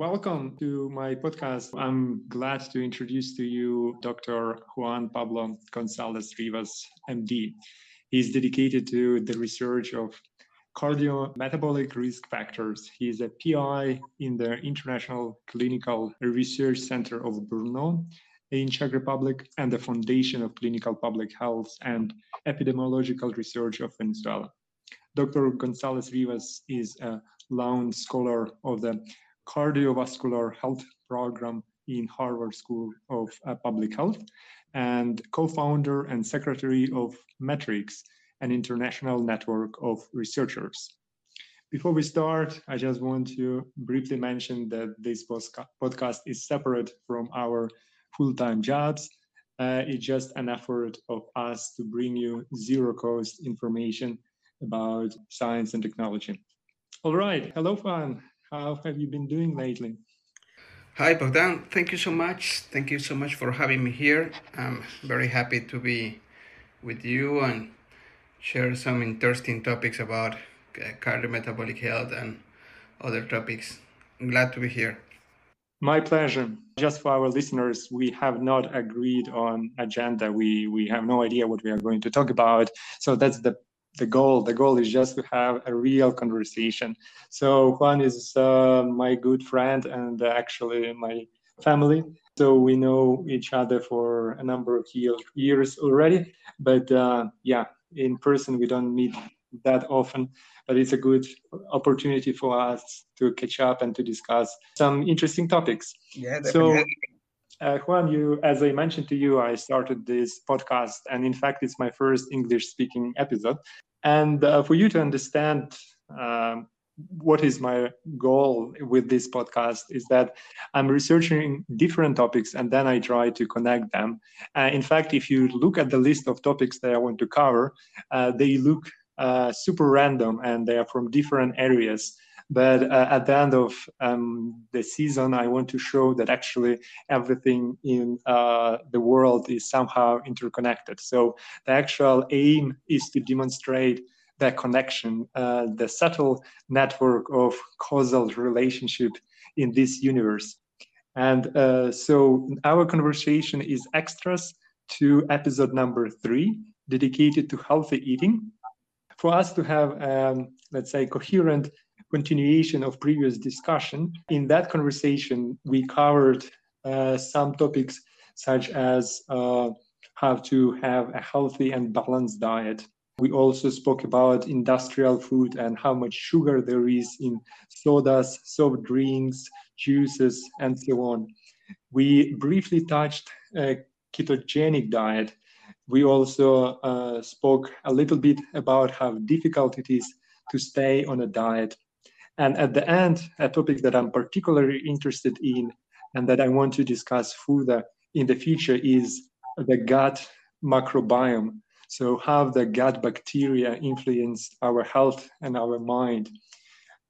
welcome to my podcast. I'm glad to introduce to you Dr. Juan Pablo Gonzalez Rivas, MD. He's dedicated to the research of cardiometabolic risk factors. He is a PI in the International Clinical Research Center of Brno in Czech Republic and the Foundation of Clinical Public Health and Epidemiological Research of Venezuela. Dr. Gonzalez Rivas is a Lown Scholar of the cardiovascular health program in Harvard School of uh, Public Health and co-founder and secretary of Metrics, an international network of researchers. Before we start, I just want to briefly mention that this podcast is separate from our full-time jobs. Uh, it's just an effort of us to bring you zero-cost information about science and technology. All right, hello, Juan. How have you been doing lately? Hi, Bogdan. Thank you so much. Thank you so much for having me here. I'm very happy to be with you and share some interesting topics about uh, cardiometabolic health and other topics. I'm glad to be here. My pleasure. Just for our listeners, we have not agreed on agenda. We we have no idea what we are going to talk about. So that's the the goal. The goal is just to have a real conversation. So Juan is uh, my good friend and actually my family. So we know each other for a number of years already. But uh, yeah, in person we don't meet that often. But it's a good opportunity for us to catch up and to discuss some interesting topics. Yeah, definitely. So uh, Juan, you, as I mentioned to you, I started this podcast, and in fact, it's my first English-speaking episode. And uh, for you to understand um, what is my goal with this podcast is that I'm researching different topics and then I try to connect them. Uh, in fact, if you look at the list of topics that I want to cover, uh, they look uh, super random and they are from different areas. But uh, at the end of um, the season, I want to show that actually everything in uh, the world is somehow interconnected. So the actual aim is to demonstrate the connection, uh, the subtle network of causal relationship in this universe. And uh, so our conversation is extras to episode number three, dedicated to healthy eating. For us to have, um, let's say, coherent continuation of previous discussion. In that conversation, we covered uh, some topics such as uh, how to have a healthy and balanced diet. We also spoke about industrial food and how much sugar there is in sodas, soft drinks, juices, and so on. We briefly touched a ketogenic diet. We also uh, spoke a little bit about how difficult it is to stay on a diet and at the end, a topic that I'm particularly interested in and that I want to discuss further in the future is the gut microbiome. So, how the gut bacteria influence our health and our mind.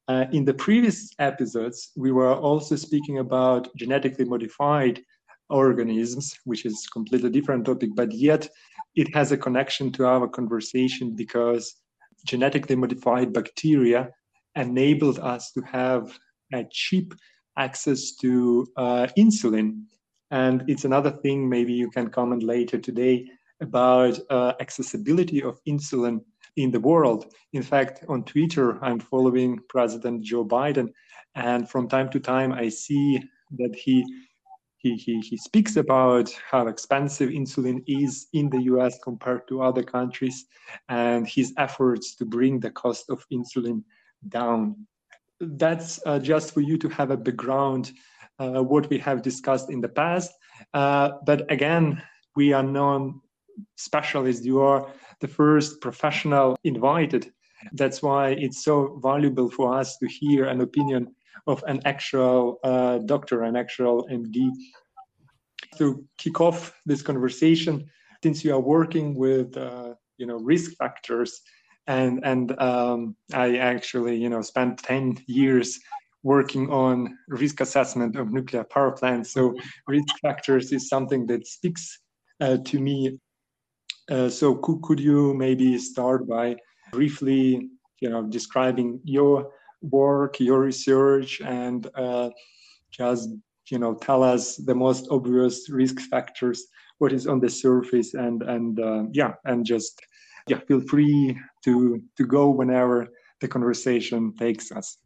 Uh, in the previous episodes, we were also speaking about genetically modified organisms, which is a completely different topic, but yet it has a connection to our conversation because genetically modified bacteria enabled us to have a cheap access to uh, insulin. And it's another thing, maybe you can comment later today about uh, accessibility of insulin in the world. In fact, on Twitter, I'm following President Joe Biden, and from time to time, I see that he he, he, he speaks about how expensive insulin is in the US compared to other countries and his efforts to bring the cost of insulin down. That's uh, just for you to have a background uh, what we have discussed in the past. Uh, but again, we are non specialists. You are the first professional invited. That's why it's so valuable for us to hear an opinion of an actual uh, doctor, an actual MD. To kick off this conversation, since you are working with uh, you know risk factors and and um, I actually you know spent ten years working on risk assessment of nuclear power plants. So risk factors is something that speaks uh, to me. Uh, so could, could you maybe start by briefly you know describing your work, your research, and uh, just you know tell us the most obvious risk factors what is on the surface and and uh, yeah and just yeah feel free to to go whenever the conversation takes us.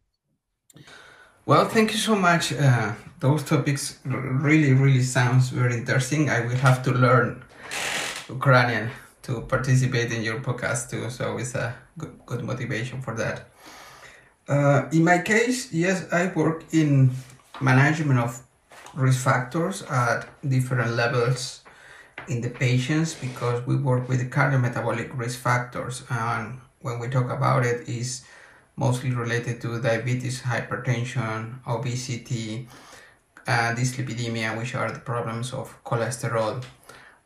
Well thank you so much. Uh, those topics really really sounds very interesting. I will have to learn ukrainian to participate in your podcast too so it's a good, good motivation for that. Uh, in my case yes i work in management of risk factors at different levels in the patients because we work with the cardiometabolic risk factors and when we talk about it is mostly related to diabetes hypertension obesity uh, dyslipidemia which are the problems of cholesterol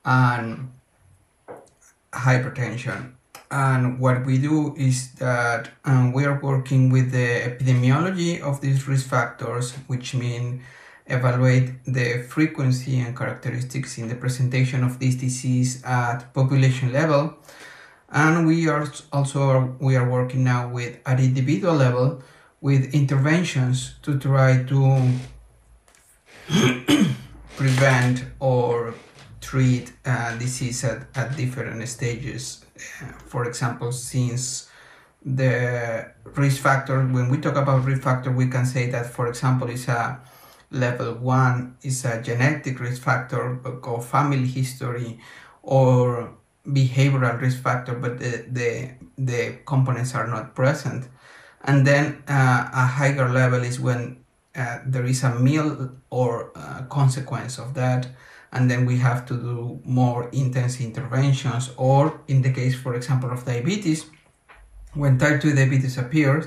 and hypertension. And what we do is that um, we are working with the epidemiology of these risk factors which mean evaluate the frequency and characteristics in the presentation of this disease at population level. And we are also we are working now with at individual level with interventions to try to prevent or treat uh, disease at, at different stages. For example, since the risk factor, when we talk about risk factor, we can say that, for example, is a level one is a genetic risk factor or family history or behavioral risk factor, but the, the, the components are not present. And then uh, a higher level is when uh, there is a meal or uh, consequence of that and then we have to do more intense interventions or in the case for example of diabetes when type 2 diabetes appears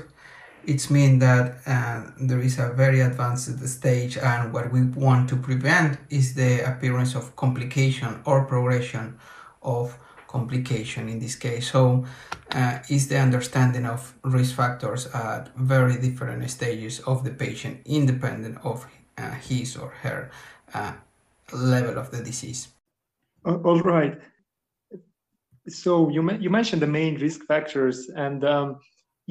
it's mean that uh, there is a very advanced stage and what we want to prevent is the appearance of complication or progression of complication in this case so uh, is the understanding of risk factors at very different stages of the patient independent of uh, his or her uh, level of the disease. All right. So you you mentioned the main risk factors, and um,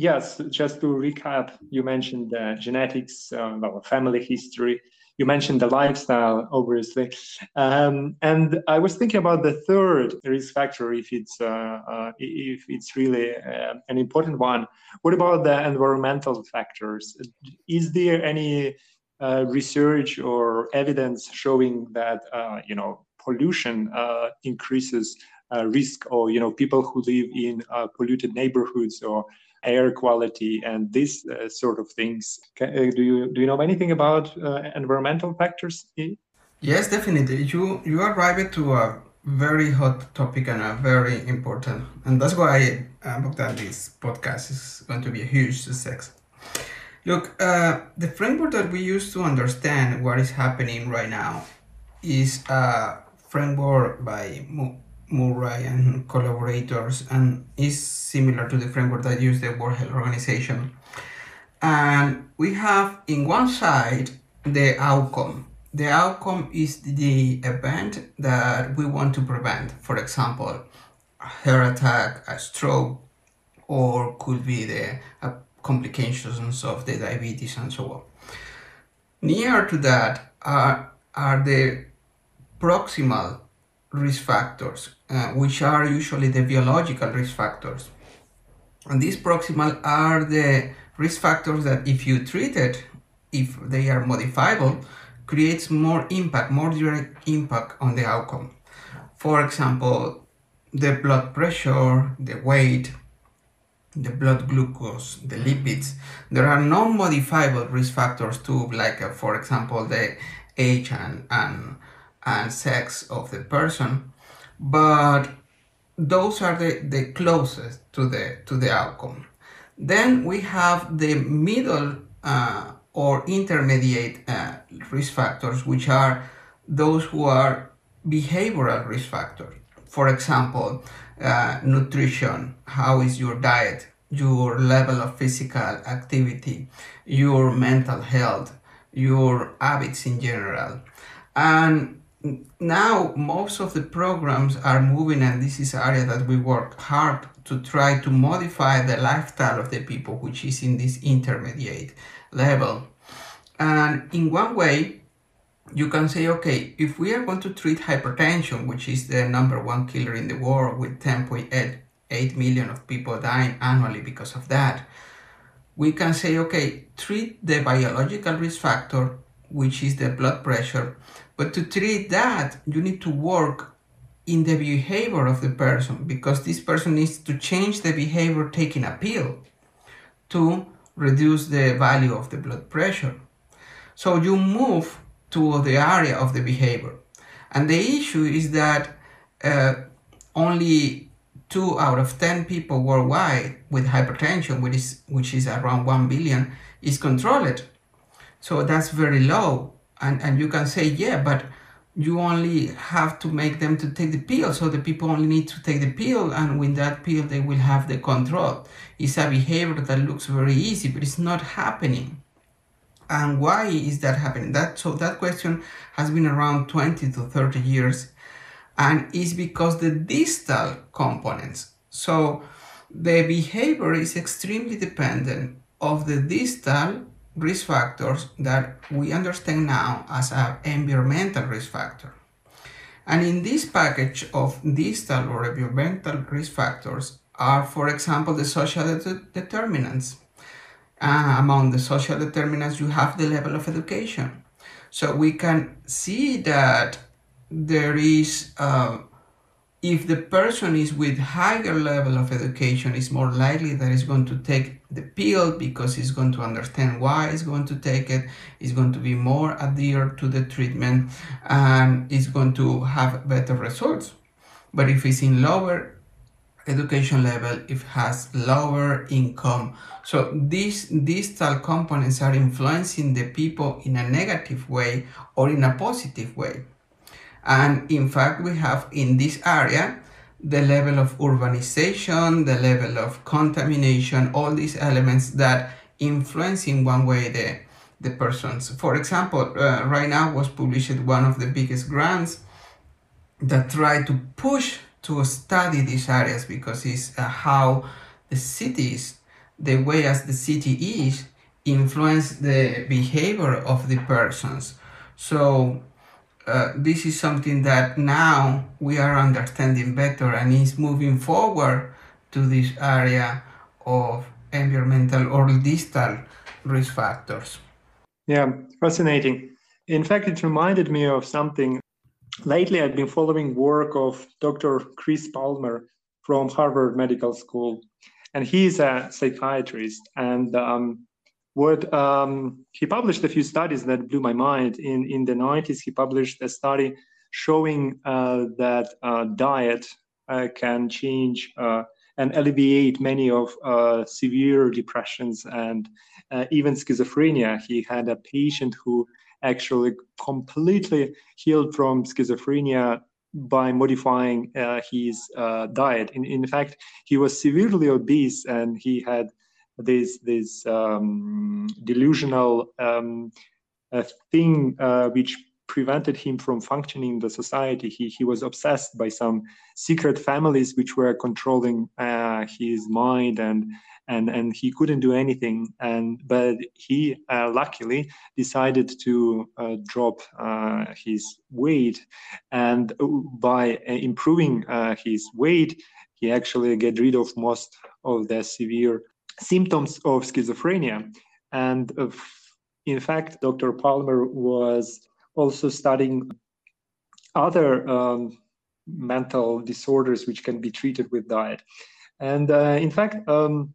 yes, just to recap, you mentioned genetics, well, family history. You mentioned the lifestyle, obviously, um, and I was thinking about the third risk factor, if it's uh, uh if it's really uh, an important one. What about the environmental factors? Is there any uh, research or evidence showing that uh, you know pollution uh, increases risk, or you know people who live in polluted neighborhoods or air quality and these sort of things. Can, do you do you know anything about environmental factors? Yes, definitely. You you arrived to a very hot topic and a very important, and that's why uh, Bogdan, this podcast is going to be a huge success. Look, uh, the framework that we use to understand what is happening right now is a framework by Murray and collaborators and is similar to the framework that used the World Health Organization. And we have in one side the outcome. The outcome is the event that we want to prevent. For example, a heart attack, a stroke, or could be the a complications of the diabetes and so on. Near to that are, are the proximal risk factors, uh, which are usually the biological risk factors. And these proximal are the risk factors that if you treat it, if they are modifiable, creates more impact, more direct impact on the outcome. For example, the blood pressure, the weight, the blood glucose, the lipids. There are non-modifiable risk factors too, like uh, for example the age and, and and sex of the person, but those are the, the closest to the to the outcome. Then we have the middle uh, or intermediate uh, risk factors, which are those who are behavioral risk factors. For example, uh, nutrition, how is your diet, your level of physical activity, your mental health, your habits in general. And now most of the programs are moving and this is area that we work hard to try to modify the lifestyle of the people which is in this intermediate level And in one way, you can say, okay, if we are going to treat hypertension, which is the number one killer in the world with 10.8 million of people dying annually because of that, we can say, okay, treat the biological risk factor, which is the blood pressure. But to treat that, you need to work in the behavior of the person because this person needs to change the behavior taking a pill to reduce the value of the blood pressure. So you move to the area of the behavior. And the issue is that uh, only two out of 10 people worldwide with hypertension, which is, which is around 1 billion, is controlled. So that's very low. And, and you can say, yeah, but you only have to make them to take the pill. So the people only need to take the pill. And with that pill, they will have the control. It's a behavior that looks very easy, but it's not happening and why is that happening that so that question has been around 20 to 30 years and is because the distal components so the behavior is extremely dependent of the distal risk factors that we understand now as an environmental risk factor and in this package of distal or environmental risk factors are for example the social det- determinants uh, among the social determinants, you have the level of education. So we can see that there is, uh, if the person is with higher level of education, is more likely that he's going to take the pill because he's going to understand why he's going to take it, is going to be more adhered to the treatment, and is going to have better results. But if he's in lower education level, if has lower income. So these distal components are influencing the people in a negative way or in a positive way. And in fact, we have in this area the level of urbanization, the level of contamination, all these elements that influence in one way the, the persons. For example, uh, right now was published one of the biggest grants that try to push to study these areas because it's uh, how the cities, the way as the city is, influence the behavior of the persons. So uh, this is something that now we are understanding better and is moving forward to this area of environmental or distal risk factors. Yeah, fascinating. In fact, it reminded me of something lately I've been following work of Dr. Chris Palmer from Harvard Medical School, and he's a psychiatrist. And um, what um, he published a few studies that blew my mind. In in the 90s, he published a study showing uh, that uh, diet uh, can change uh, and alleviate many of uh, severe depressions and uh, even schizophrenia. He had a patient who actually completely healed from schizophrenia by modifying his diet. In, in fact, he was severely obese and he had this this um, delusional um, thing uh, which prevented him from functioning in the society. He, he was obsessed by some secret families which were controlling uh, his mind and and and he couldn't do anything and but he uh, luckily decided to uh, drop uh, his weight and by uh, improving uh, his weight he actually get rid of most of the severe symptoms of schizophrenia. And in fact dr palmer was also studying other um, mental disorders which can be treated with diet. And uh, in fact um,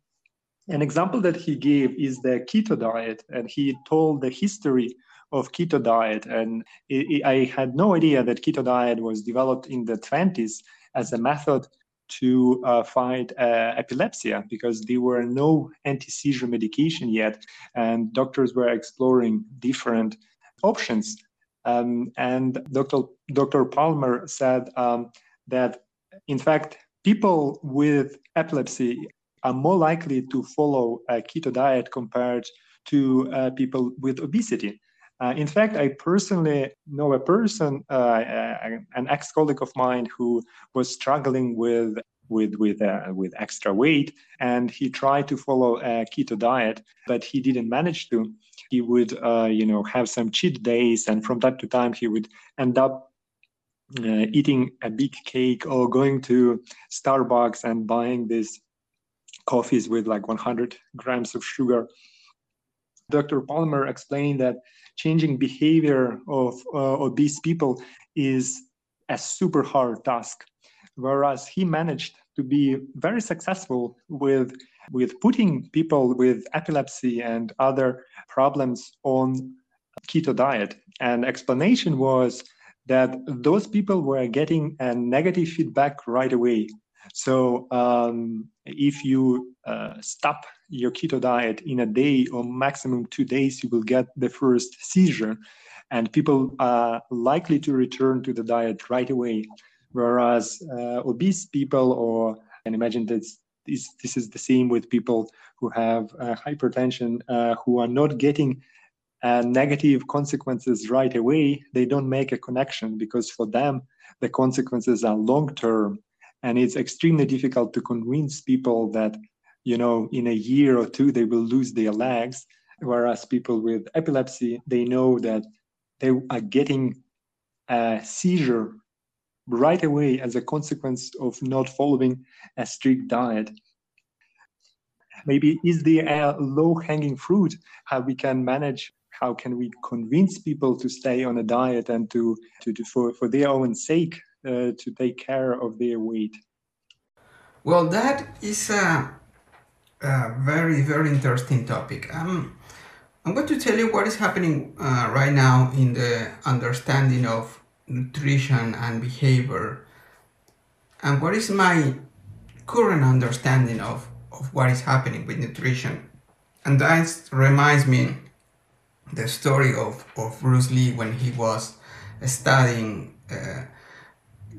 an example that he gave is the keto diet, and he told the history of keto diet. And it, it, I had no idea that keto diet was developed in the 20s as a method to uh, fight uh, epilepsy because there were no anti-seizure medication yet, and doctors were exploring different options. Um, and Dr. Dr. Palmer said um, that, in fact, people with epilepsy are more likely to follow a keto diet compared to uh, people with obesity. Uh, in fact, I personally know a person, uh, an ex colleague of mine, who was struggling with with with uh, with extra weight and he tried to follow a keto diet but he didn't manage to. He would uh, you know have some cheat days and from time to time he would end up uh, eating a big cake or going to starbucks and buying these coffees with like 100 grams of sugar. Dr palmer explained that changing behavior of uh, obese people is a super hard task. Whereas he managed to be very successful with with putting people with epilepsy and other problems on keto diet. And explanation was that those people were getting a negative feedback right away so um, if you uh, stop your keto diet in a day or maximum two days you will get the first seizure and people are likely to return to the diet right away Whereas uh, obese people, or can imagine that this, this is the same with people who have uh, hypertension, uh, who are not getting uh, negative consequences right away, they don't make a connection because for them, the consequences are long term. And it's extremely difficult to convince people that, you know, in a year or two, they will lose their legs. Whereas people with epilepsy, they know that they are getting a seizure right away as a consequence of not following a strict diet. Maybe is there a low hanging fruit how we can manage? How can we convince people to stay on a diet and to, to, to for, for their own sake to take care of their weight? Well, that is a, a very, very interesting topic. Um, I'm going to tell you what is happening uh, right now in the understanding of nutrition and behavior and what is my current understanding of, of what is happening with nutrition and that reminds me the story of, of bruce lee when he was studying uh,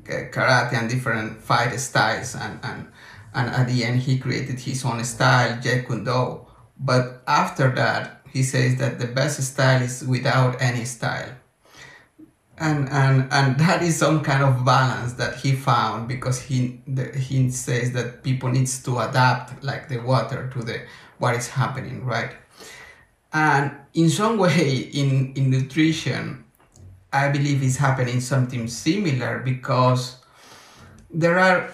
Uh, karate and different fight styles and, and and at the end he created his own style jeet kune do but after that he says that the best style is without any style. And and and that is some kind of balance that he found because he the, he says that people needs to adapt like the water to the what is happening right? And in some way in in nutrition i believe is happening something similar because there are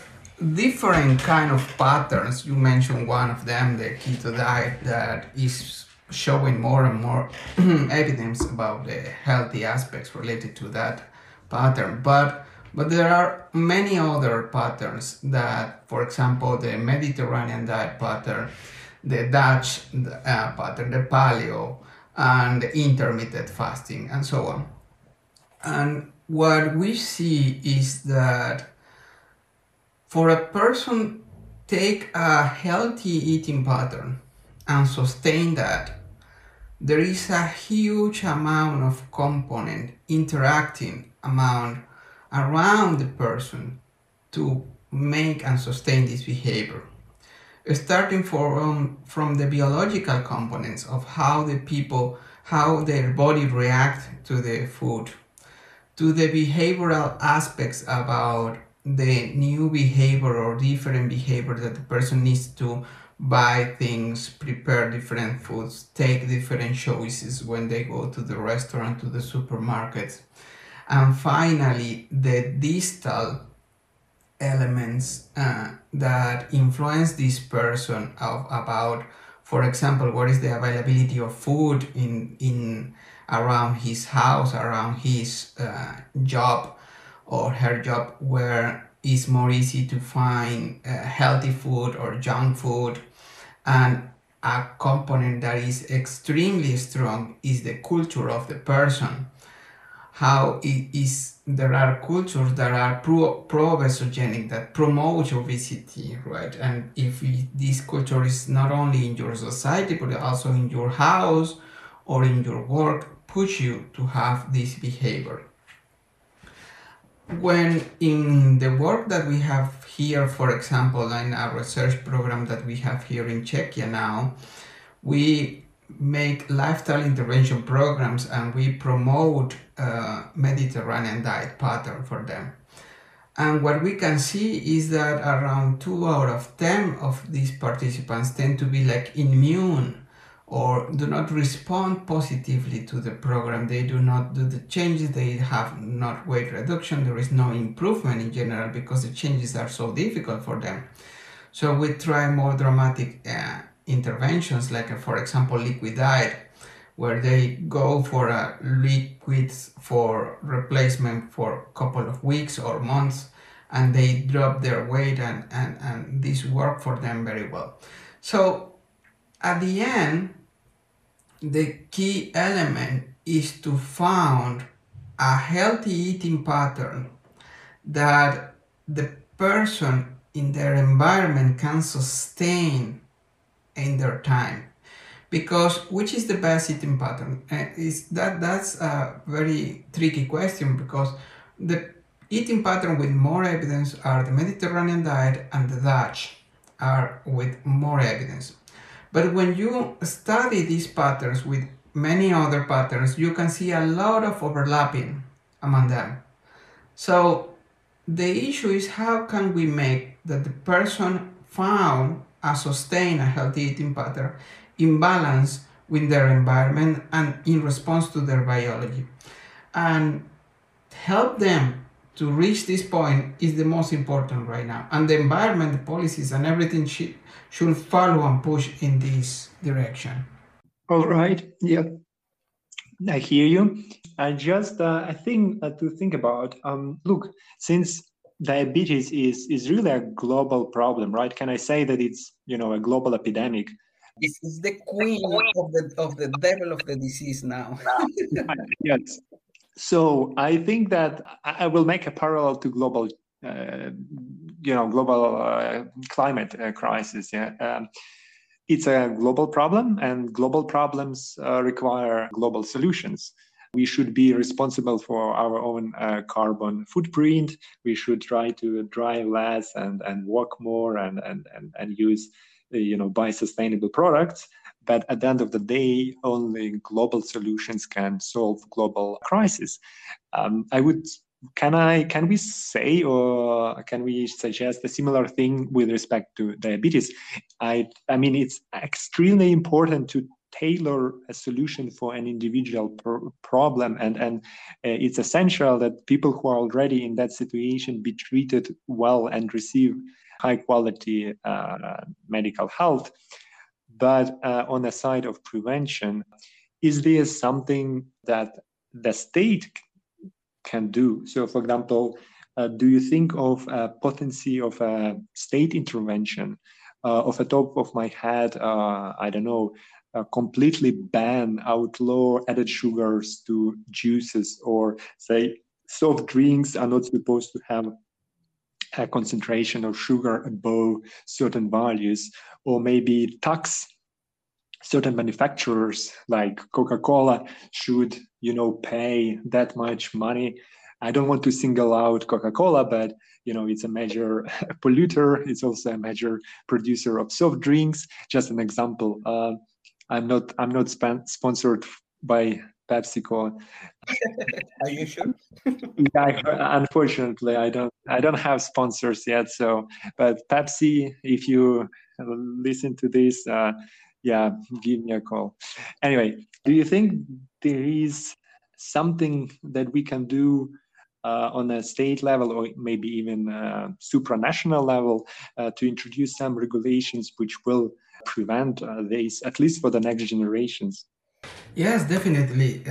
different kind of patterns you mentioned one of them the keto diet that is showing more and more evidence about the healthy aspects related to that pattern. But but there are many other patterns that, for example, the Mediterranean diet pattern, the DASH uh, pattern, the paleo, and the intermittent fasting, and so on. And what we see is that for a person take a healthy eating pattern and sustain that there is a huge amount of component interacting amount around the person to make and sustain this behavior. Starting from um, from the biological components of how the people how their body react to the food to the behavioral aspects about the new behavior or different behavior that the person needs to buy things, prepare different foods, take different choices when they go to the restaurant, to the supermarket. And finally, the distal elements uh, that influence this person of, about, for example, what is the availability of food in, in around his house, around his uh, job or her job, where it's more easy to find uh, healthy food or junk food. And a component that is extremely strong is the culture of the person. How it is there are cultures that are pro pro-obesogenic that promote obesity, right? And if this culture is not only in your society but also in your house or in your work, push you to have this behavior when in the work that we have here, for example, in our research program that we have here in Czechia now, we make lifestyle intervention programs and we promote a Mediterranean diet pattern for them. And what we can see is that around two out of 10 of these participants tend to be like immune or do not respond positively to the program. They do not do the changes. They have not weight reduction. There is no improvement in general because the changes are so difficult for them. So we try more dramatic uh, interventions, like uh, for example, liquid diet, where they go for a liquids for replacement for a couple of weeks or months and they drop their weight and, and, and this work for them very well. So at the end, the key element is to find a healthy eating pattern that the person in their environment can sustain in their time. Because which is the best eating pattern? Is that that's a very tricky question because the eating pattern with more evidence are the mediterranean diet and the DASH are with more evidence but when you study these patterns with many other patterns you can see a lot of overlapping among them so the issue is how can we make that the person found a sustain a healthy eating pattern in balance with their environment and in response to their biology. And help them to reach this point is the most important right now. And the environment, the policies, and everything should, should follow and push in this direction. All right. Yeah. I hear you. I just, uh, I think uh, to think about, um, look, since diabetes is, is really a global problem, right? Can I say that it's, you know, a global epidemic? This is the queen of the of the devil of the disease now. yes. So I think that I will make a parallel to global, uh, you know, global uh, climate uh, crisis. Yeah. Um, it's a global problem, and global problems uh, require global solutions. We should be responsible for our own uh, carbon footprint. We should try to drive less and, and walk more and, and, and, and use you know buy sustainable products but at the end of the day only global solutions can solve global crisis. Um, i would can i can we say or can we suggest a similar thing with respect to diabetes? I i mean it's extremely important to tailor a solution for an individual problem. And and uh, it's essential that people who are already in that situation be treated well and receive high quality uh, medical health. But uh, on the side of prevention, is there something that the state can do? So, for example, uh, do you think of a potency of a state intervention? Uh, off the top of my head, uh, I don't know, uh, completely ban, outlaw added sugars to juices, or say soft drinks are not supposed to have a concentration of sugar above certain values, or maybe tax certain manufacturers like Coca-Cola should, you know, pay that much money. I don't want to single out Coca-Cola, but you know, it's a major polluter. It's also a major producer of soft drinks. Just an example. Uh, I'm not I'm not sp- sponsored by PepsiCo. Are you sure? yeah, unfortunately, I don't. I don't have sponsors yet. So, but Pepsi, if you listen to this, uh, yeah, give me a call. Anyway, do you think there is something that we can do uh, on a state level or maybe even uh, supranational level uh, to introduce some regulations which will prevent uh, this, at least for the next generations? Yes, definitely.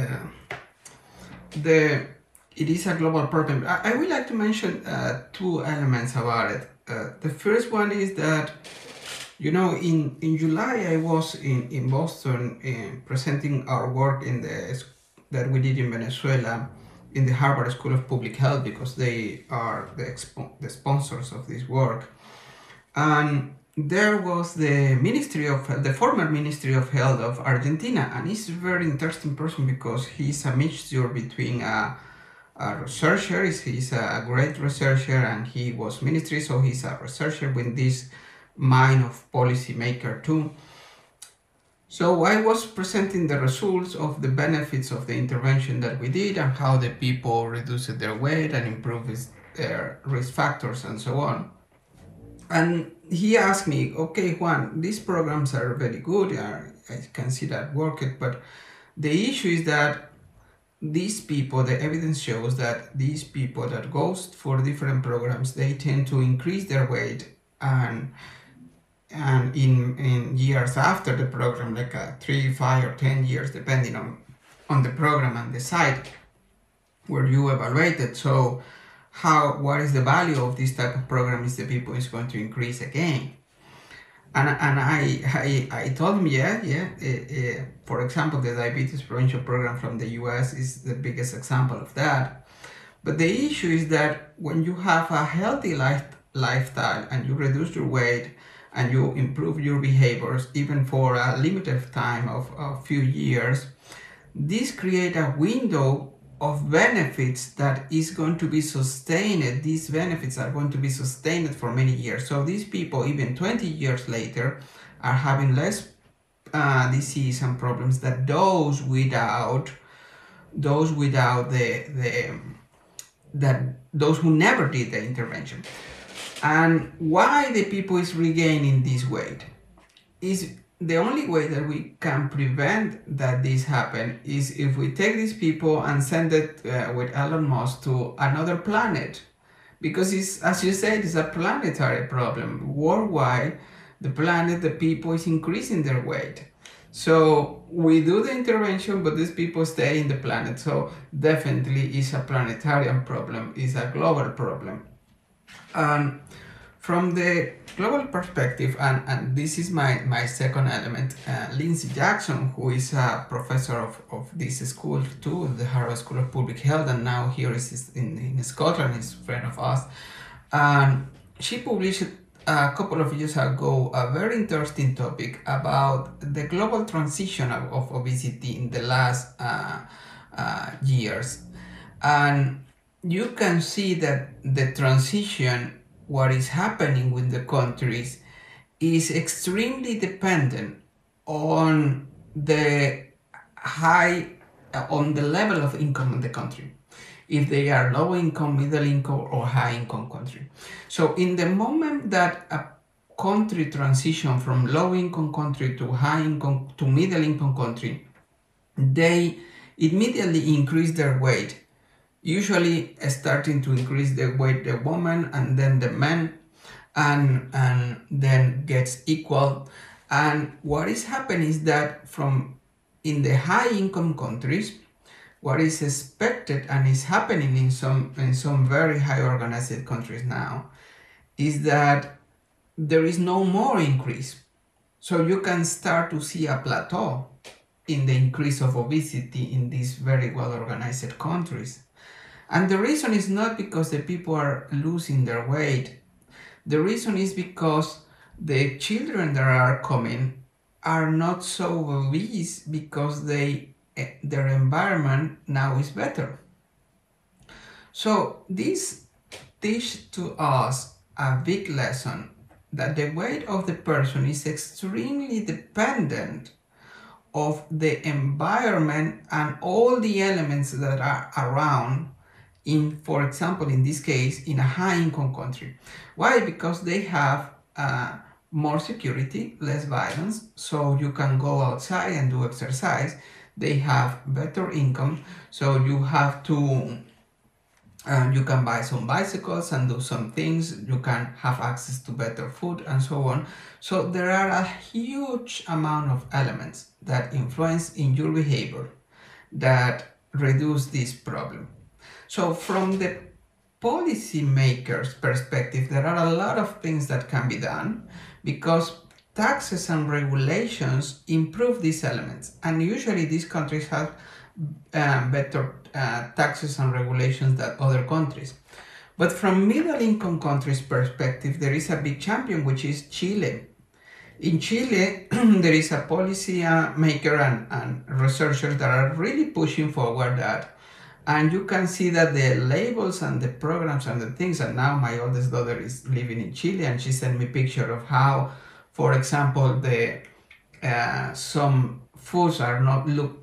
The it is a global problem. I, I would like to mention uh, two elements about it. Uh, the first one is that you know in in July I was in in Boston uh, presenting our work in the that we did in Venezuela in the Harvard School of Public Health because they are the, the sponsors of this work and there was the Ministry of the former Ministry of Health of Argentina, and he's a very interesting person because he's a mixture between a, a researcher, he's a great researcher, and he was ministry, so he's a researcher with this mind of policy maker too. So I was presenting the results of the benefits of the intervention that we did and how the people reduced their weight and improved their risk factors and so on. And he asked me, okay, Juan, these programs are very good. I can see that working, but the issue is that these people, the evidence shows that these people that goes for different programs, they tend to increase their weight and and in, in years after the program, like uh, three, five, or ten years, depending on on the program and the site where you evaluated. So, how what is the value of this type of program? Is the people is going to increase again? And, and I, I, I told him, yeah, yeah. Uh, uh, for example, the diabetes prevention program from the US is the biggest example of that. But the issue is that when you have a healthy life, lifestyle and you reduce your weight and you improve your behaviors, even for a limited time of a few years, this create a window of benefits that is going to be sustained. These benefits are going to be sustained for many years. So these people, even 20 years later, are having less uh, disease and problems that those without those without the the that those who never did the intervention. And why the people is regaining this weight is the only way that we can prevent that this happen is if we take these people and send it uh, with Elon Musk to another planet. Because it's as you said it's a planetary problem. Worldwide the planet the people is increasing their weight. So we do the intervention but these people stay in the planet. So definitely it's a planetary problem. It's a global problem. And from the global perspective, and, and this is my, my second element, uh, Lindsay Jaacks, who is a professor of, of this school too, the Harvard School of Public Health, and now here is in, in Scotland, is friend of us. And she published a couple of years ago a very interesting topic about the global transition of, of obesity in the last uh, uh, years. And you can see that the transition what is happening with the countries is extremely dependent on the high on the level of income in the country. If they are low income middle income or high income country. So in the moment that a country transition from low income country to high income to middle income country they immediately increase their weight usually starting to increase the weight the woman and then the man and and then gets equal. And what is happening is that from in the high income countries what is expected and is happening in some in some very high organized countries now is that there is no more increase. So you can start to see a plateau in the increase of obesity in these very well organized countries and the reason is not because the people are losing their weight. The reason is because the children that are coming are not so obese because they eh, their environment now is better. So this teach to us a big lesson that the weight of the person is extremely dependent of the environment and all the elements that are around in, for example, in this case, in a high income country. Why? Because they have uh, more security, less violence, so you can go outside and do exercise. They have better income, so you have to, uh, you can buy some bicycles and do some things. You can have access to better food and so on. So there are a huge amount of elements that influence in your behavior that reduce this problem. So from the policymakers perspective, there are a lot of things that can be done because taxes and regulations improve these elements. And usually these countries have uh, better uh, taxes and regulations than other countries. But from middle income countries perspective, there is a big champion, which is Chile. In Chile, there is a policy uh, maker and, and researchers that are really pushing forward that and you can see that the labels and the programs and the things and now my oldest daughter is living in chile and she sent me picture of how for example the uh, some foods are not look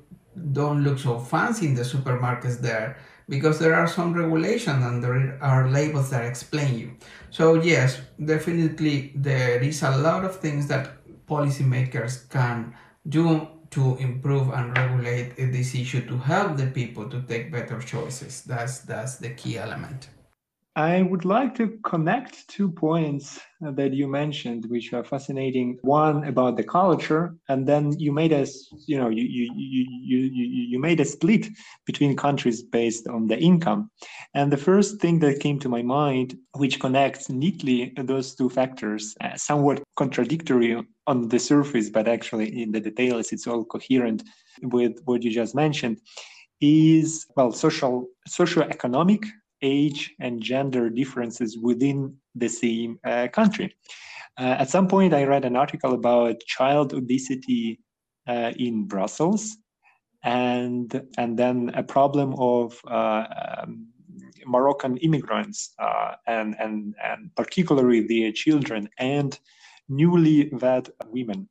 don't look so fancy in the supermarkets there because there are some regulations and there are labels that explain you. So yes, definitely there is a lot of things that policymakers can do to improve and regulate this issue to help the people to take better choices. That's that's the key element. I would like to connect two points that you mentioned, which are fascinating. One about the culture, and then you made a, you know, you you you you you made a split between countries based on the income. And the first thing that came to my mind, which connects neatly those two factors, uh, somewhat contradictory on the surface, but actually in the details, it's all coherent with what you just mentioned, is well, social socio-economic age and gender differences within the same uh, country. Uh, at some point, I read an article about child obesity uh, in Brussels, and and then a problem of uh, um, Moroccan immigrants uh, and and and particularly their children and newly wed women.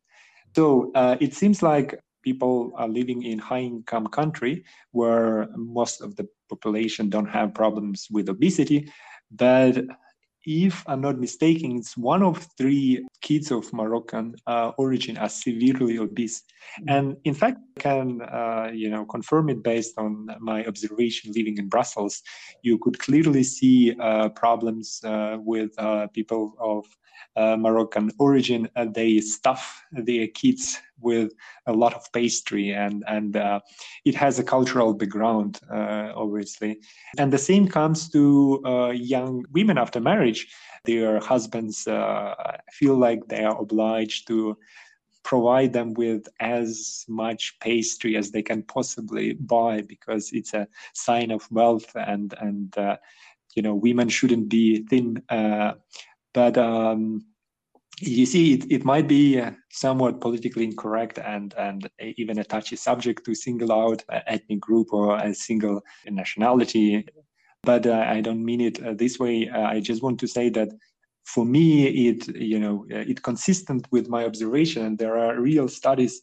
So uh, it seems like people are living in high income country where most of the population don't have problems with obesity but if i'm not mistaken it's one of three kids of moroccan uh, origin are severely obese mm-hmm. and in fact I can uh, you know confirm it based on my observation living in brussels you could clearly see uh, problems uh, with uh, people of uh, Moroccan origin, uh, they stuff their kids with a lot of pastry, and and uh, it has a cultural background, uh, obviously. And the same comes to uh, young women after marriage. Their husbands uh, feel like they are obliged to provide them with as much pastry as they can possibly buy because it's a sign of wealth and and you know women shouldn't be thin but um, you see, it, it might be somewhat politically incorrect and, and even a touchy subject to single out an ethnic group or a single nationality. But uh, I don't mean it uh, this way. Uh, I just want to say that for me, it you know it consistent with my observation, and there are real studies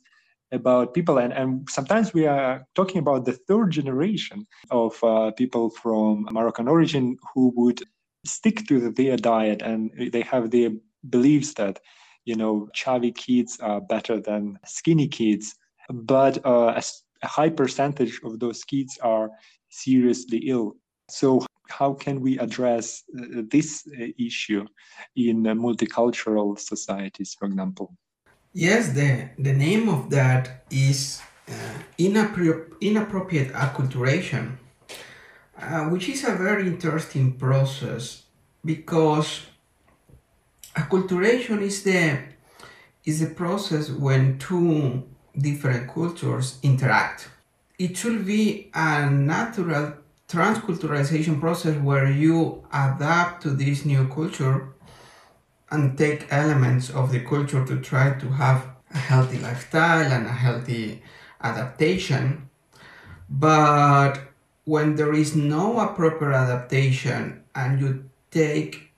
about people and, and sometimes we are talking about the third generation of uh, people from moroccan origin who would stick to their diet and they have their beliefs that you know chubby kids are better than skinny kids. But uh, a, a high percentage of those kids are seriously ill. So how can we address uh, this uh, issue in multicultural societies for example? Yes the the name of that is uh, inappro- inappropriate acculturation uh, which is a very interesting process because acculturation is the is the process when two different cultures interact. It should be a natural transculturalization process where you adapt to this new culture and take elements of the culture to try to have a healthy lifestyle and a healthy adaptation. But when there is no appropriate adaptation and you take,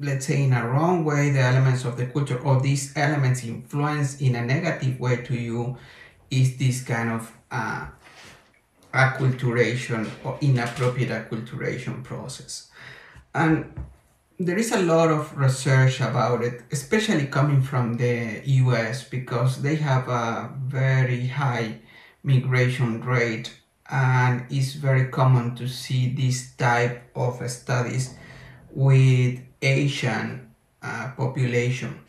let's say, in a wrong way, the elements of the culture, or these elements influence in a negative way to you, is this kind of uh, acculturation or inappropriate acculturation process. And there is a lot of research about it, especially coming from the US, because they have a very high migration rate and it's very common to see this type of studies with Asian uh, population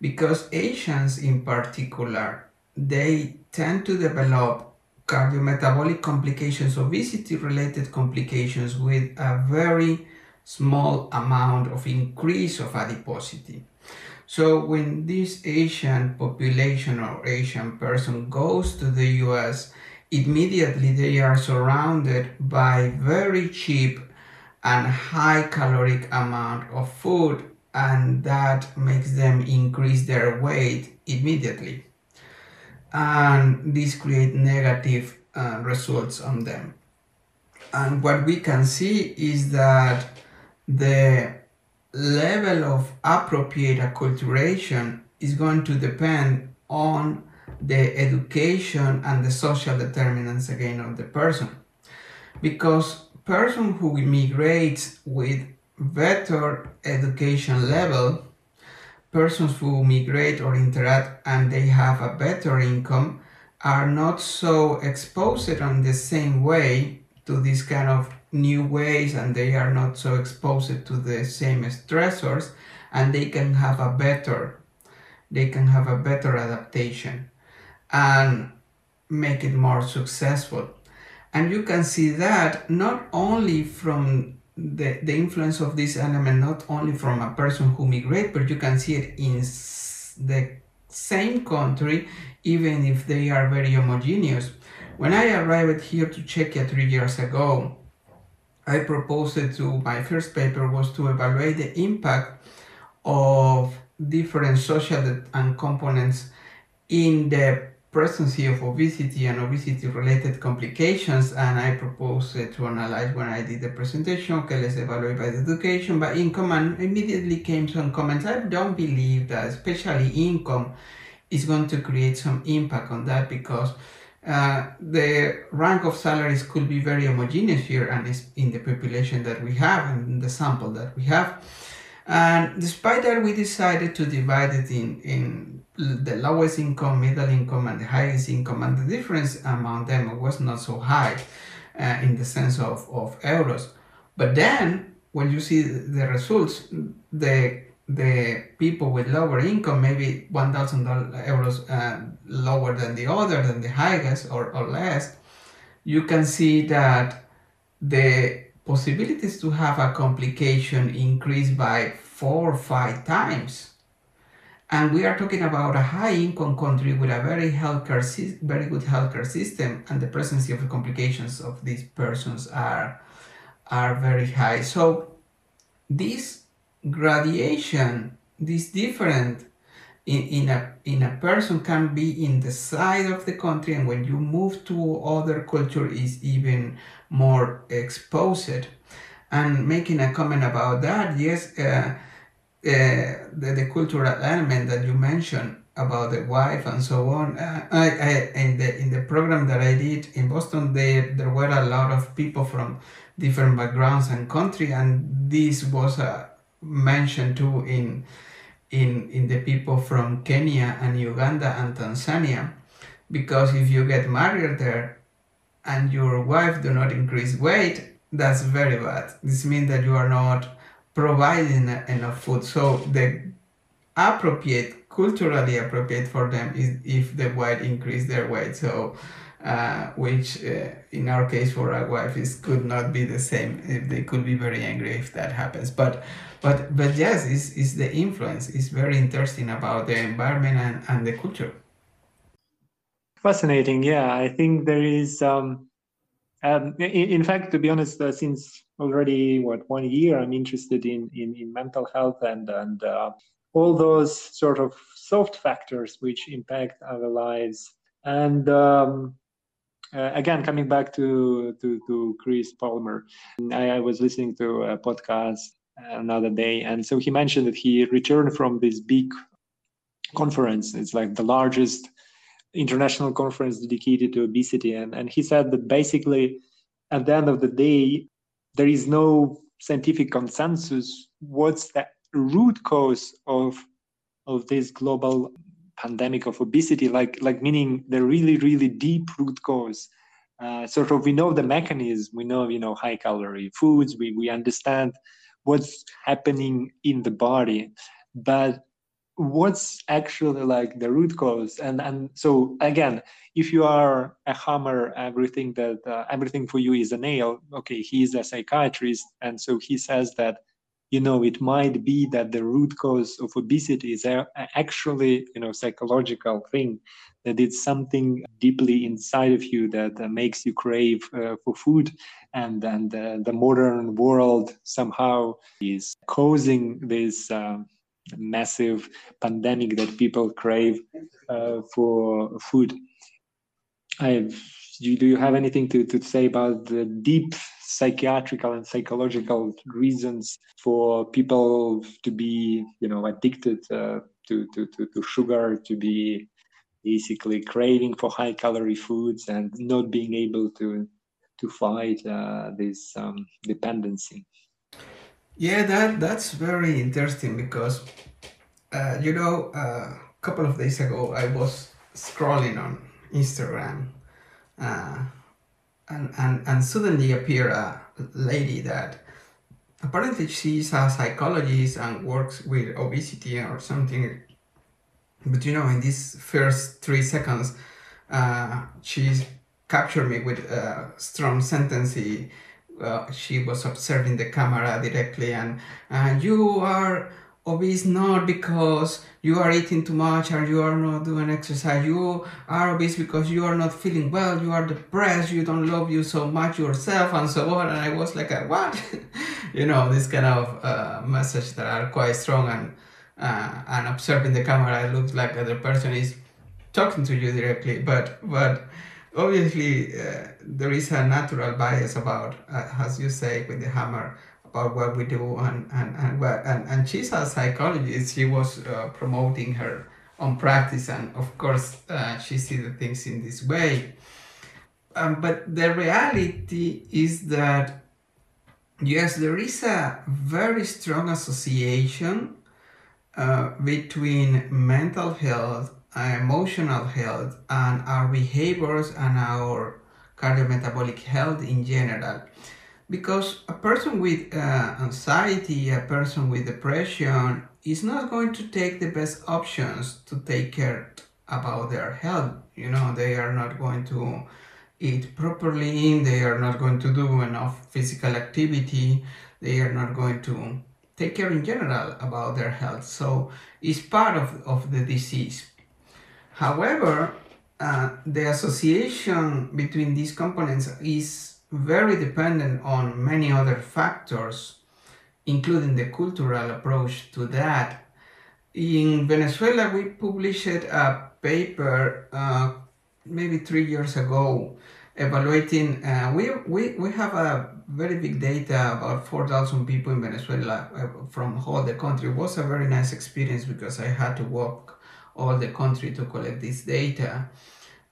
because Asians in particular they tend to develop cardiometabolic complications, obesity related complications with a very small amount of increase of adiposity. So when this Asian population or Asian person goes to the US, immediately they are surrounded by very cheap and high caloric amount of food and that makes them increase their weight immediately. And this create negative uh, results on them. And what we can see is that the level of appropriate acculturation is going to depend on the education and the social determinants again of the person. Because person who migrates with better education level, persons who migrate or interact and they have a better income are not so exposed in the same way to these kind of new ways and they are not so exposed to the same stressors and they can have a better they can have a better adaptation and make it more successful. And you can see that not only from the, the influence of this element not only from a person who migrate but you can see it in the same country even if they are very homogeneous. When i arrived here to czechia three years ago I proposed to my first paper was to evaluate the impact of different social and components in the presence of obesity and obesity related complications and I proposed to analyze when I did the presentation, okay, let's evaluate by the education, but income and immediately came some comments. I don't believe that especially income is going to create some impact on that because uh, the rank of salaries could be very homogeneous here and is in the population that we have and the sample that we have. And despite that, we decided to divide it in, in the lowest income, middle income, and the highest income, and the difference among them was not so high uh, in the sense of, of euros. But then, when you see the results, the the people with lower income, maybe 1,000 euros uh, lower than the other, than the highest or, or less, you can see that the possibilities to have a complication increase by four or five times. And we are talking about a high income country with a very healthcare, very good healthcare system, and the presence of complications of these persons are, are very high. So this gradation, this different in, in a in a person can be in the side of the country and when you move to other culture is even more exposed. And making a comment about that yes uh, uh, the, the cultural element that you mentioned about the wife and so on uh, I, I, in the in the program that i did in boston they, there were a lot of people from different backgrounds and country and this was a mentioned too in in in the people from Kenya and Uganda and Tanzania. Because if you get married there and your wife do not increase weight that's very bad. This means that you are not providing enough food. So the appropriate culturally appropriate for them is if the wife increase their weight. So uh, which uh, in our case for our wife is could not be the same. If they could be very angry if that happens. But but but yes it's, it's the influence. It's very interesting about the environment and, and the culture. Fascinating. Yeah i think there is um, um in, in fact to be honest uh, since already what one year i'm interested in in, in mental health and and uh, all those sort of soft factors which impact our lives. And um, uh, again coming back to, to to chris palmer I, I was listening to a podcast another day. And so he mentioned that he returned from this big conference. It's like the largest international conference dedicated to obesity. And, and he said that basically, at the end of the day, there is no scientific consensus what's the root cause of of this global pandemic of obesity like like meaning the really really deep root cause. Uh, sort of we know the mechanism we know you know high calorie foods we we understand what's happening in the body but what's actually like the root cause? And and so again if you are a hammer everything that uh, everything for you is a nail okay he's a psychiatrist and so he says that you know it might be that the root cause of obesity is actually you know psychological thing that it's something deeply inside of you that uh, makes you crave uh, for food and and uh, the modern world somehow is causing this uh, massive pandemic that people crave uh, for food. I've, do you have anything to, to say about the deep psychiatrical and psychological reasons for people to be you know addicted uh, to, to, to, to sugar to be basically craving for high calorie foods and not being able to to fight uh, this um, dependency. Yeah, that that's very interesting because uh, you know uh, a couple of days ago I was scrolling on Instagram uh, and, and and suddenly appeared a lady that apparently she's a psychologist and works with obesity or something. But you know in these first three seconds uh, she captured me with a strong sentence. Uh, she was observing the camera directly and uh, you are obese not because you are eating too much or you are not doing exercise. You are obese because you are not feeling well you are depressed you don't love you so much yourself and so on. And i was like what? You know this kind of uh, message that are quite strong and uh, and observing the camera it looks like the person is talking to you directly. But but obviously uh, there is a natural bias about uh, as you say with the hammer about what we do and and and what and, and she's a psychologist. She was uh, promoting her own practice and of course uh, she sees the things in this way. Um, but the reality is that yes there is a very strong association uh, between mental health emotional health and our behaviors and our cardiometabolic health in general because a person with uh, anxiety, a person with depression is not going to take the best options to take care about their health. You know, they are not going to eat properly, they are not going to do enough physical activity, they are not going to take care in general about their health. So it's part of, of the disease. However, uh, the association between these components is very dependent on many other factors, including the cultural approach to that. In Venezuela, we published a paper uh, maybe three years ago evaluating, uh, we, we, we have a very big data about 4,000 people in Venezuela uh, from all the country. It was a very nice experience because I had to walk all the country to collect this data.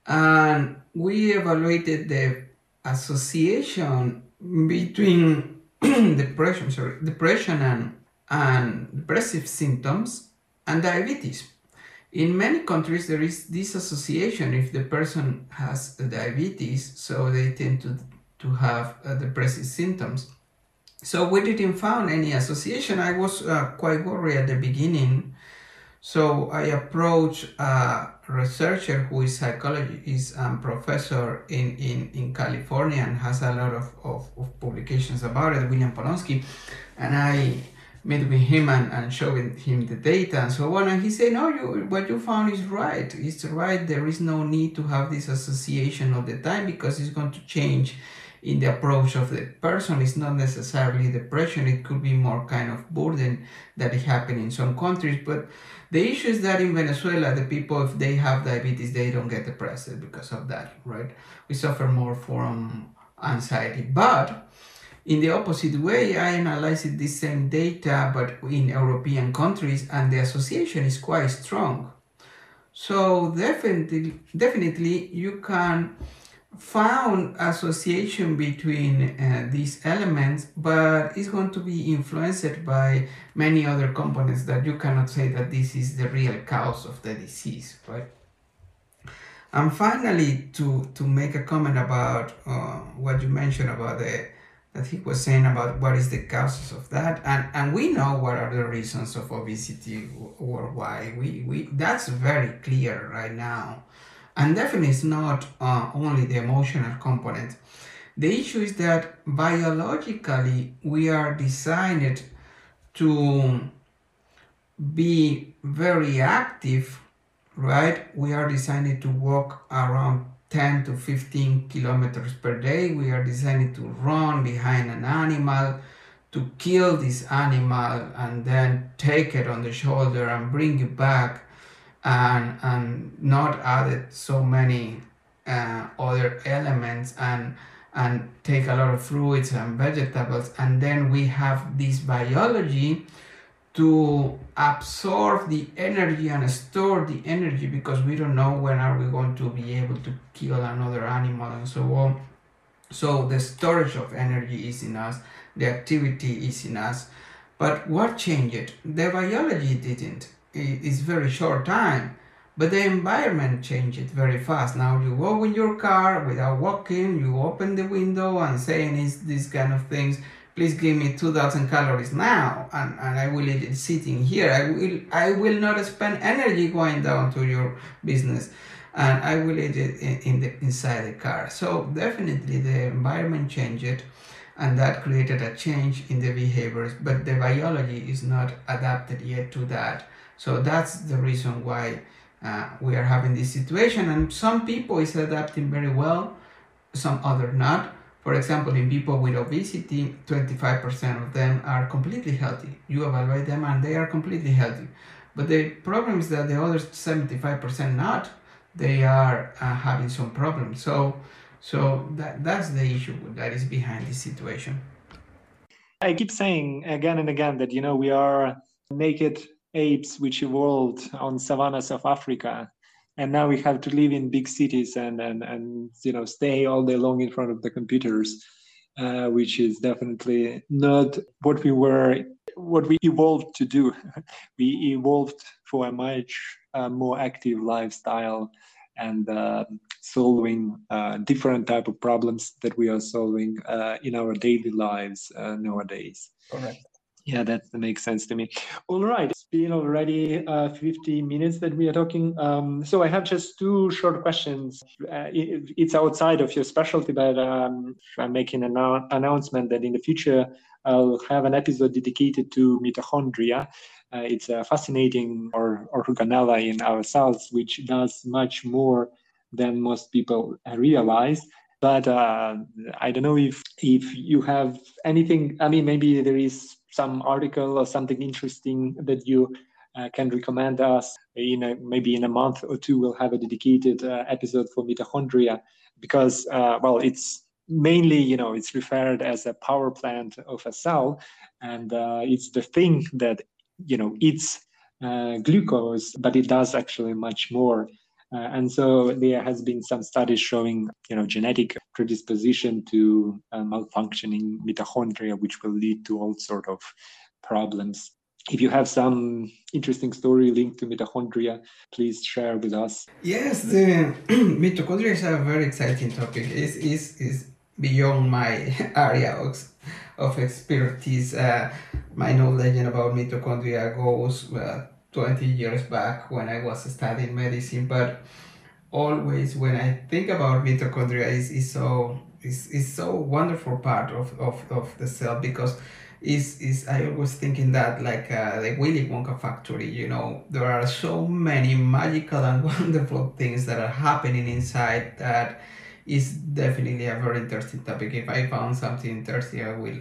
And we evaluated the association between depression, sorry, depression and, and depressive symptoms and diabetes. In many countries, there is this association if the person has diabetes, so they tend to, to have uh, depressive symptoms. So we didn't find any association. I was uh, quite worried at the beginning. So I approached a researcher who is psychologist and um, professor in, in, in California and has a lot of, of, of publications about it, William Polonsky. And I met with him and, and showing him the data and so on. And he said, no, you, what you found is right. It's right. There is no need to have this association all the time because it's going to change in the approach of the person. It's not necessarily depression. It could be more kind of burden that is happening in some countries. But the issue is that in Venezuela, the people, if they have diabetes, they don't get depressed because of that, right? We suffer more from anxiety. But in the opposite way, I analyzed this same data, but in European countries, and the association is quite strong. So definitely, definitely, you can found association between uh, these elements, but it's going to be influenced by many other components that you cannot say that this is the real cause of the disease, right? And finally, to, to make a comment about uh, what you mentioned about the that he was saying about what is the causes of that, and and we know what are the reasons of obesity or why we we that's very clear right now and definitely it's not uh, only the emotional component. The issue is that biologically we are designed to be very active, right? We are designed to walk around 10 to 15 kilometers per day. We are designed to run behind an animal, to kill this animal and then take it on the shoulder and bring it back and and not added so many uh, other elements and and take a lot of fruits and vegetables and then we have this biology to absorb the energy and store the energy because we don't know when are we going to be able to kill another animal and so on So the storage of energy is in us, the activity is in us. But what changed? The biology didn't. It's very short time. But the environment changed very fast. Now you go in your car without walking, you open the window and saying is these kind of things. Please give me 2000 calories now and, and I will eat it sitting here. I will I will not spend energy going down to your business and I will eat it in, in the inside the car. So definitely the environment changed and that created a change in the behaviors, but the biology is not adapted yet to that. So that's the reason why uh, we are having this situation. And some people is adapting very well, some other not. For example, in people with obesity, 25% of them are completely healthy. You evaluate them and they are completely healthy. But the problem is that the other 75% not they are uh, having some problems. So, so that that's the issue that is behind this situation. I keep saying again and again that you know we are naked apes which evolved on savannas of Africa, and now we have to live in big cities and and and you know stay all day long in front of the computers, uh, which is definitely not what we were what we evolved to do. we evolved for a much uh, more active lifestyle and uh, solving uh, different type of problems that we are solving uh, in our daily lives uh, nowadays. Correct. Yeah, that makes sense to me. All right, it's been already uh, 50 minutes that we are talking. Um, so I have just two short questions. Uh, it, it's outside of your specialty, but um, I'm making an announcement that in the future I'll have an episode dedicated to mitochondria. Uh, it's a fascinating or, organella in our cells, which does much more than most people realize. But uh, I don't know if if you have anything. I mean, maybe there is some article or something interesting that you uh, can recommend us. In a, maybe in a month or two, we'll have a dedicated uh, episode for mitochondria because, uh, well, it's mainly you know it's referred as a power plant of a cell and uh, it's the thing that you know eats uh, glucose, but it does actually much more. Uh, and so there has been some studies showing, you know, genetic predisposition to uh, malfunctioning mitochondria, which will lead to all sort of problems. If you have some interesting story linked to mitochondria, please share with us. Yes, the mitochondria is a very exciting topic. It's, it's beyond my area of of expertise. Uh, my knowledge about mitochondria goes uh, 20 years back when I was studying medicine, but always when I think about mitochondria is, is so is, is so wonderful part of, of, of the cell because is is I always thinking that like uh, the Willy Wonka factory, you know, there are so many magical and wonderful things that are happening inside that is definitely a very interesting topic. If I found something interesting, I will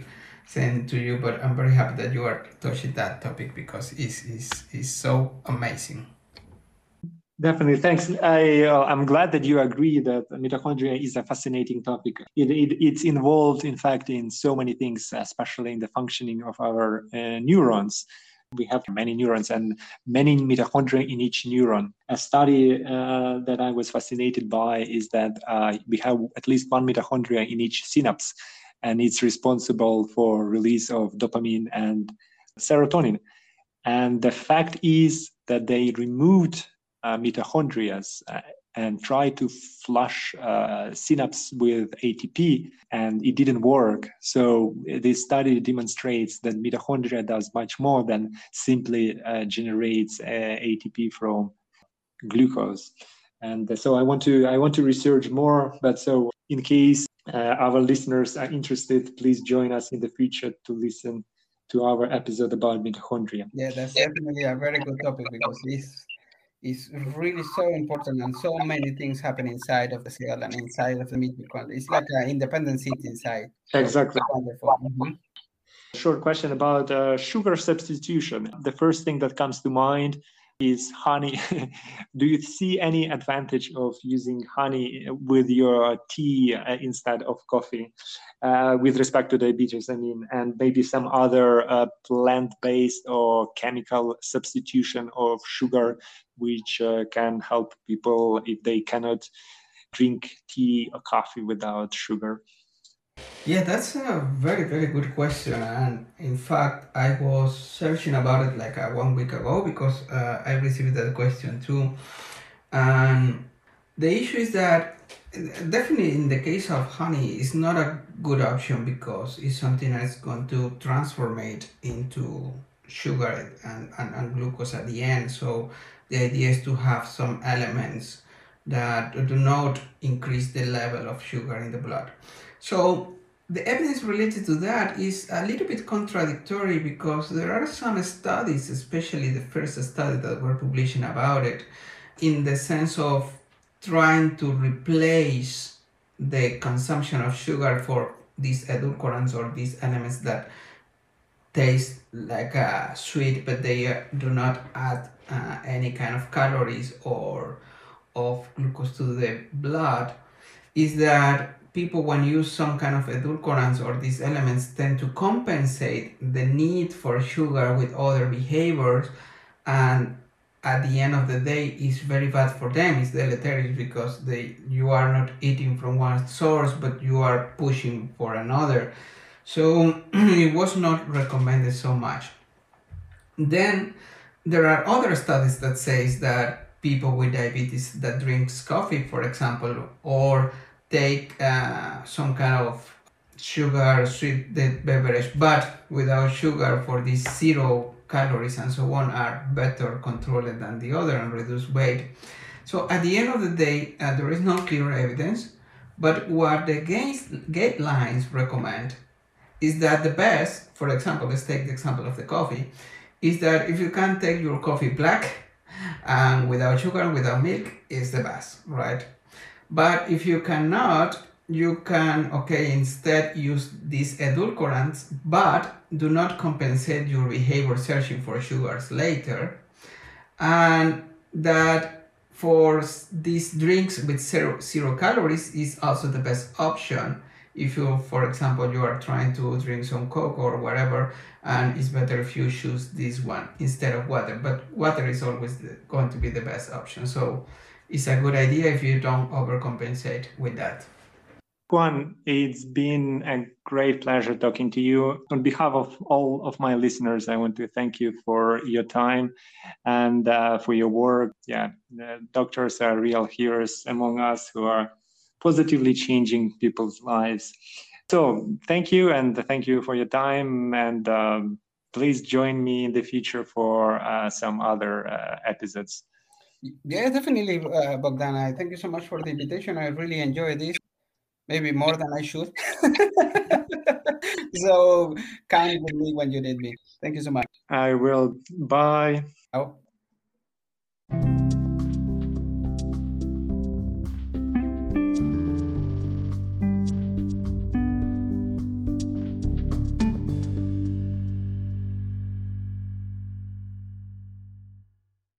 send to you. But I'm very happy that you are touching that topic because it's, it's, it's so amazing. Definitely, thanks. I uh, I'm glad that you agree that mitochondria is a fascinating topic. It, it it's involved, in fact, in so many things, especially in the functioning of our uh, neurons. We have many neurons and many mitochondria in each neuron. A study uh, that I was fascinated by is that uh, we have at least one mitochondria in each synapse, and it's responsible for release of dopamine and serotonin. And the fact is that they removed uh, mitochondria uh, and tried to flush uh, synapse with ATP, and it didn't work. So this study demonstrates that mitochondria does much more than simply uh, generates uh, ATP from glucose. And so I want to I want to research more. But so in case uh, our listeners are interested, please join us in the future to listen to our episode about mitochondria. Yeah, that's definitely a very good topic because this is really so important and so many things happen inside of the cell and inside of the mitochondria. It's like an independent city inside. Exactly. wonderful. Mm-hmm. Short question about uh, sugar substitution. The first thing that comes to mind is honey. Do you see any advantage of using honey with your tea uh, instead of coffee uh, with respect to diabetes? I mean, and maybe some other uh, plant based or chemical substitution of sugar, which uh, can help people if they cannot drink tea or coffee without sugar? Yeah, that's a very, very good question. And in fact, I was searching about it like uh, one week ago because uh, I received that question too. And the issue is that definitely in the case of honey, it's not a good option because it's something that's going to transform it into sugar and, and, and glucose at the end. So the idea is to have some elements that do not increase the level of sugar in the blood. So the evidence related to that is a little bit contradictory because there are some studies, especially the first study that were publishing about it, in the sense of trying to replace the consumption of sugar for these edulcorants or these elements that taste like a sweet but they uh, do not add uh, any kind of calories or of glucose to the blood is that people when use some kind of edulcorants or these elements tend to compensate the need for sugar with other behaviors and at the end of the day it's very bad for them. It's deleterious because they you are not eating from one source but you are pushing for another. So it was not recommended so much. Then there are other studies that says that people with diabetes that drinks coffee for example or take uh, some kind of sugar sweet beverage but without sugar for these zero calories and so on are better controlled than the other and reduce weight. So at the end of the day uh, there is no clear evidence but what the guidelines recommend is that the best for example let's take the example of the coffee is that if you can take your coffee black and without sugar without milk is the best right but if you cannot, you can, okay, instead use these edulcorants, but do not compensate your behavior searching for sugars later. And that for these drinks with zero, zero calories is also the best option. If you for example you are trying to drink some coke or whatever and it's better if you choose this one instead of water. But water is always going to be the best option. So it's a good idea if you don't overcompensate with that. Juan, it's been a great pleasure talking to you. On behalf of all of my listeners, I want to thank you for your time and uh, for your work. Yeah, doctors are real heroes among us who are positively changing people's lives. So, thank you and thank you for your time. And um, please join me in the future for uh, some other uh, episodes. Yeah, definitely, uh, Bogdana. Thank you so much for the invitation. I really enjoyed this, maybe more than I should. so kind with me when you need me. Thank you so much. I will. Bye. Oh.